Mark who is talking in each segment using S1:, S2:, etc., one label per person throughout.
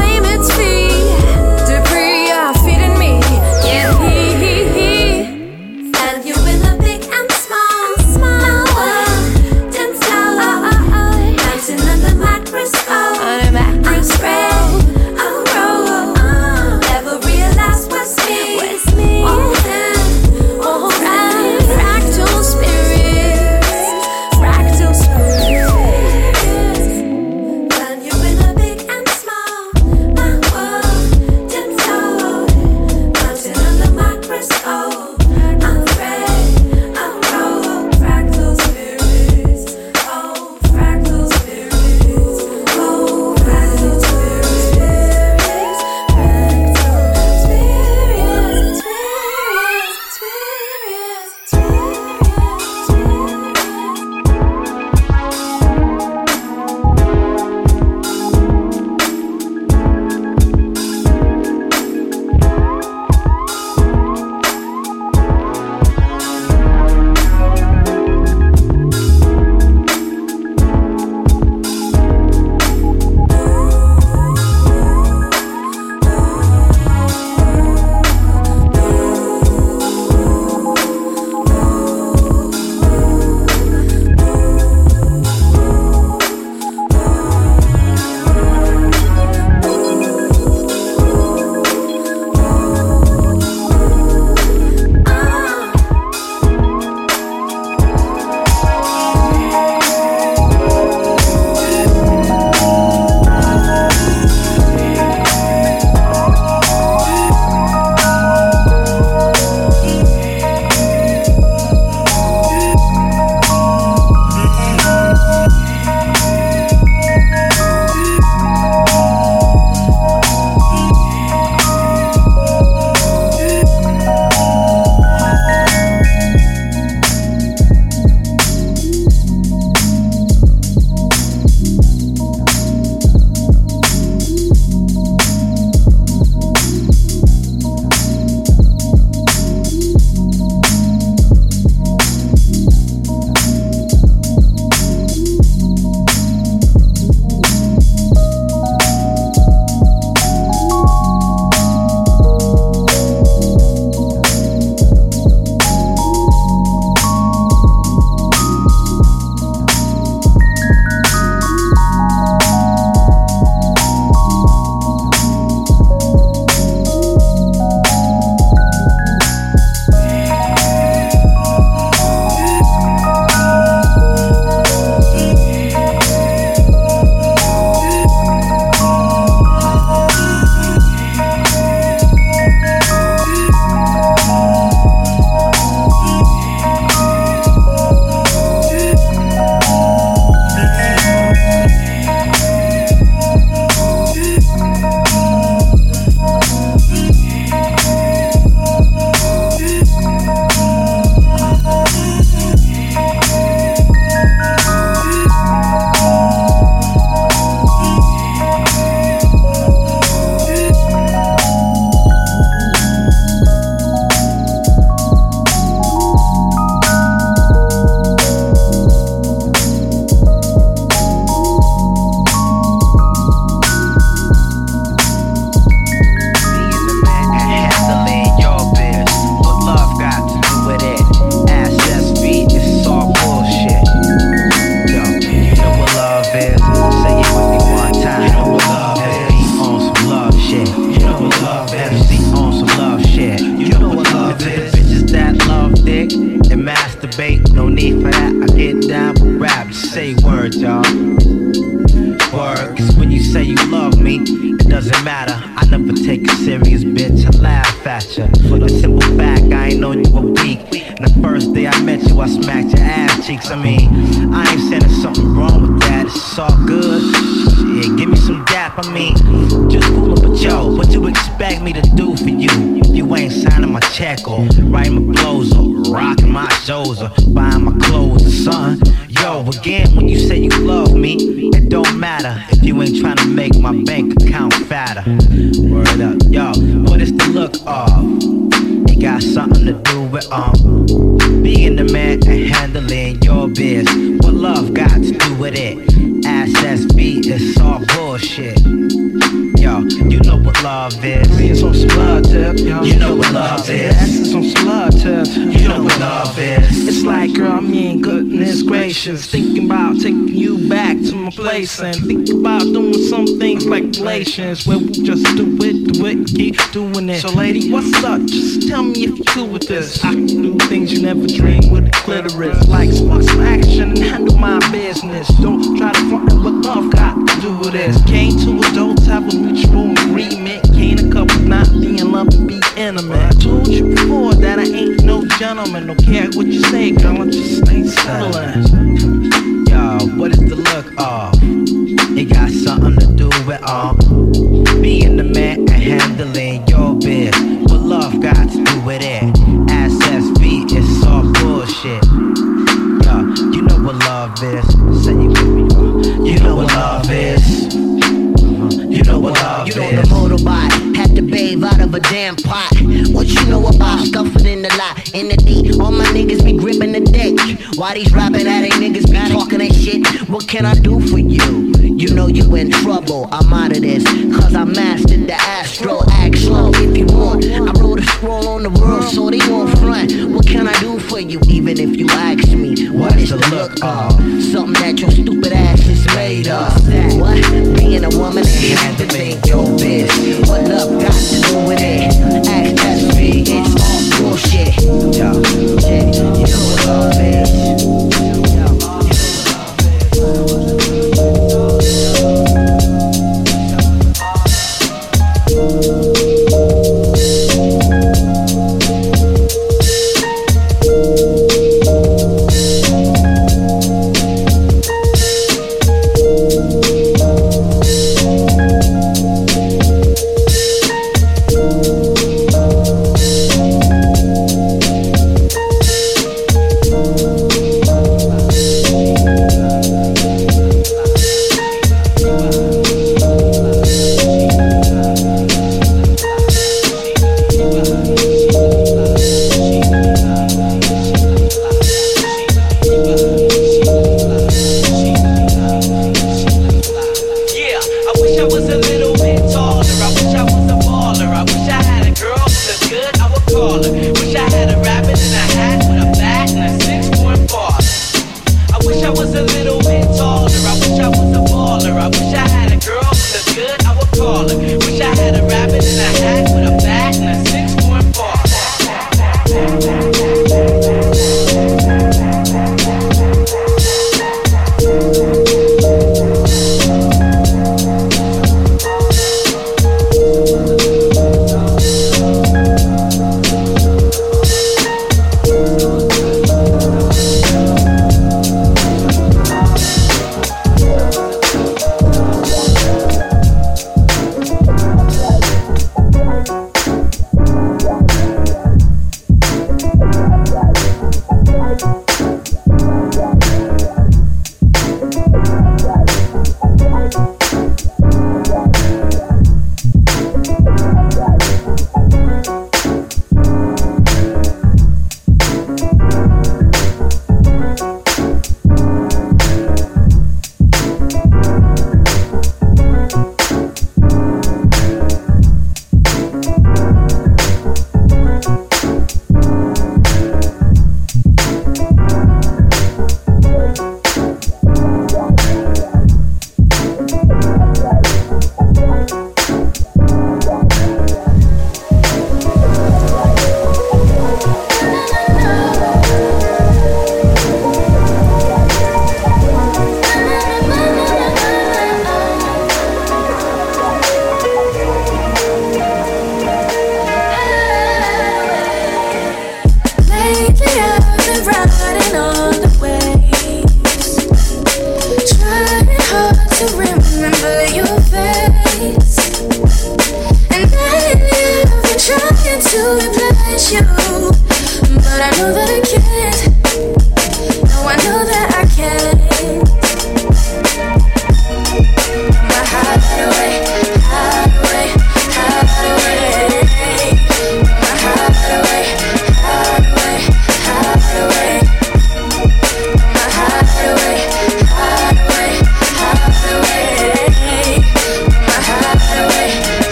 S1: claim it's me. Met you, I smacked your ass cheeks. I mean, I ain't saying there's something wrong with that, it's all good. Yeah, give me some dap, I mean, just coolin', but yo, what you expect me to do for you? You ain't signing my check or writing my blows or rocking my shows or buying my clothes or something. Yo, again, when you say you love me, it don't matter if you ain't trying to make my bank account fatter. Word up, yo, what is the look of? It got something to do with um being the man and handling your biz. What love got to do with it? SSB, it's all bullshit. Yo, you know what love is.
S2: It's on some blood tip, yo.
S1: You know what love is.
S2: It's on some blood.
S1: You know what love is.
S2: It's like, girl, I mean, goodness gracious. Thinking about taking you back to my place and think about doing some things like relations where we just do it, do it, keep doing it. So, lady, what's up? Just tell me if you're cool with this. I can do things you never dreamed with the clitoris. Like, spark some action and handle my business. Don't try to front what love got to do with this. Came to adults, have a mutual agreement. Can't a couple not be in love and be intimate. I told you before that I ain't no gentleman. Don't care what you say, girl, I just stay settling.
S1: Yo, what is the look of? It got something to do with um being the man and handling your biz. What love got to do with it? SSV, it's all bullshit. Yo, you know what love is. Say you with me. You know what love is. You know
S3: the motorbike had to bathe out of a damn pot. What you know about scuffing in the lot, in the D? All my niggas be gripping the dick. Why these rapping at ain't niggas be talking that shit? What can I do for you? You know you in trouble. I'm out of this, cause I mastered the astro. Act slow if you want. I wrote scroll on the world, so they won't front. What can I do for you? Even if you ask me, what is the look of? Something that your stupid ass is made of. What? Being a woman and handling your biz. What love got to do with it? That's me, it's all bullshit. Yeah, you know what love is.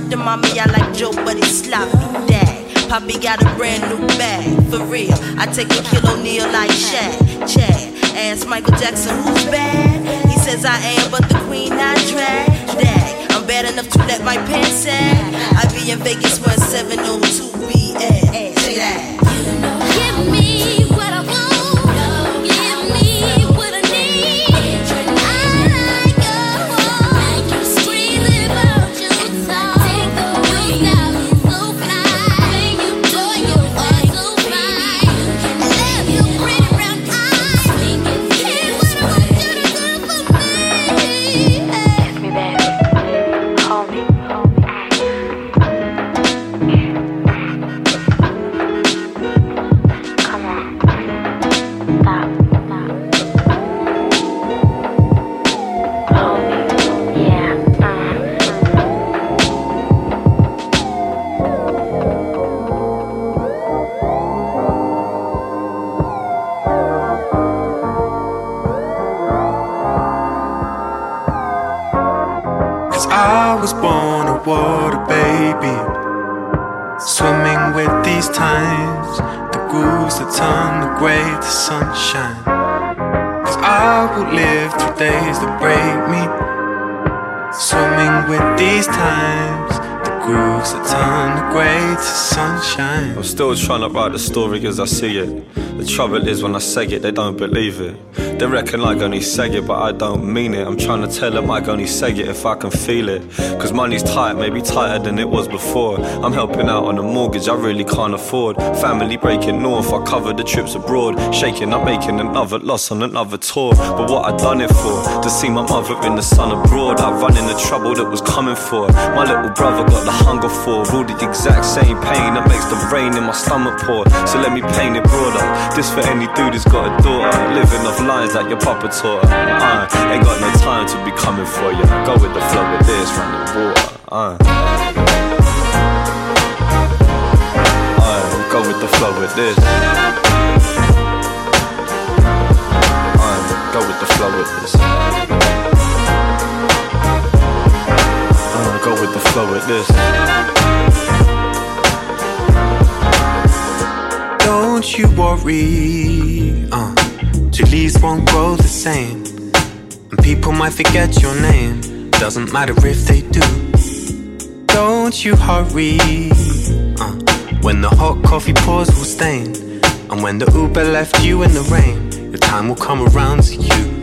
S4: Word to mommy, I like Joe, but it's sloppy. Dad, Poppy got a brand new bag. For real, I take a kilo Neil like Shad. Chad, ask Michael Jackson who's bad. He says I am, but the queen I drag. Dad, I'm bad enough to let my pants sag. I be in Vegas when 702 be at. Say that.
S5: Still trying to write the story as I see it. The trouble is when I say it, they don't believe it. They reckon I only say it, but I don't mean it. I'm trying to tell them I only say it if I can feel it. Cause money's tight, maybe tighter than it was before. I'm helping out on a mortgage I really can't afford. Family breaking north, I cover the trips abroad. Shaking, I'm making another loss on another tour. But what I done it for? To see my mother in the sun abroad. I run in the trouble that was coming for. My little brother got the hunger for. All the exact same pain that makes the rain in my stomach pour. So let me paint it broader. This for any dude who's got a daughter. Living off lines like your papa taught. Uh, ain't got no time to be coming for you. Go with the flow with this, run the water. Uh. Uh, go with the flow with this. Uh, go with the flow with this. Uh, go with the flow with this.
S6: Don't you worry, uh, won't grow the same. And people might forget your name, doesn't matter if they do. Don't you hurry, uh, when the hot coffee pours will stain. And when the Uber left you in the rain, your time will come around to you.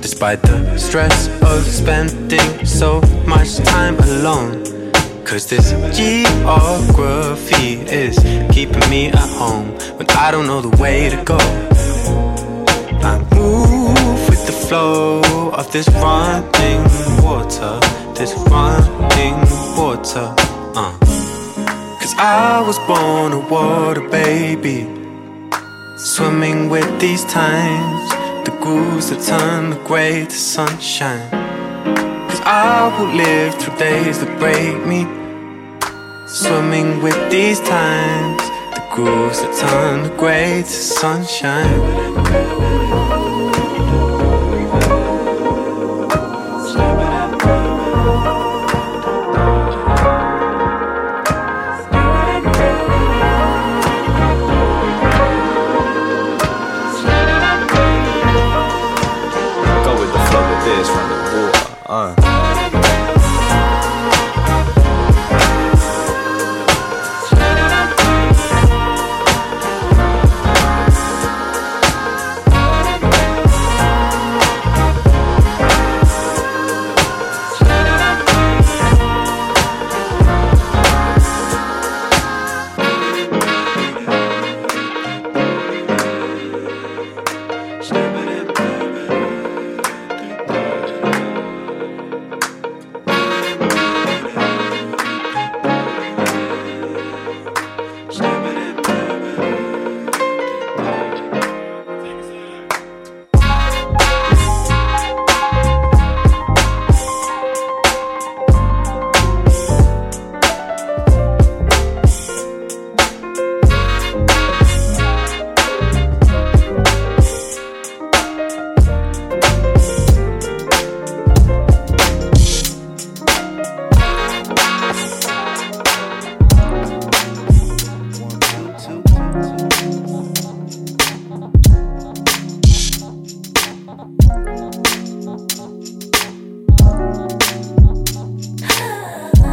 S6: Despite the stress of spending so much time alone. Cause this geography is keeping me at home when I don't know the way to go. I move with the flow of this running water, this running water. Uh. Cause I was born a water baby, swimming with these times, the grooves that turn the gray to sunshine. Cause I will live through days that break me. Swimming with these times, grooves that turn the gray to sunshine.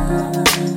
S7: love.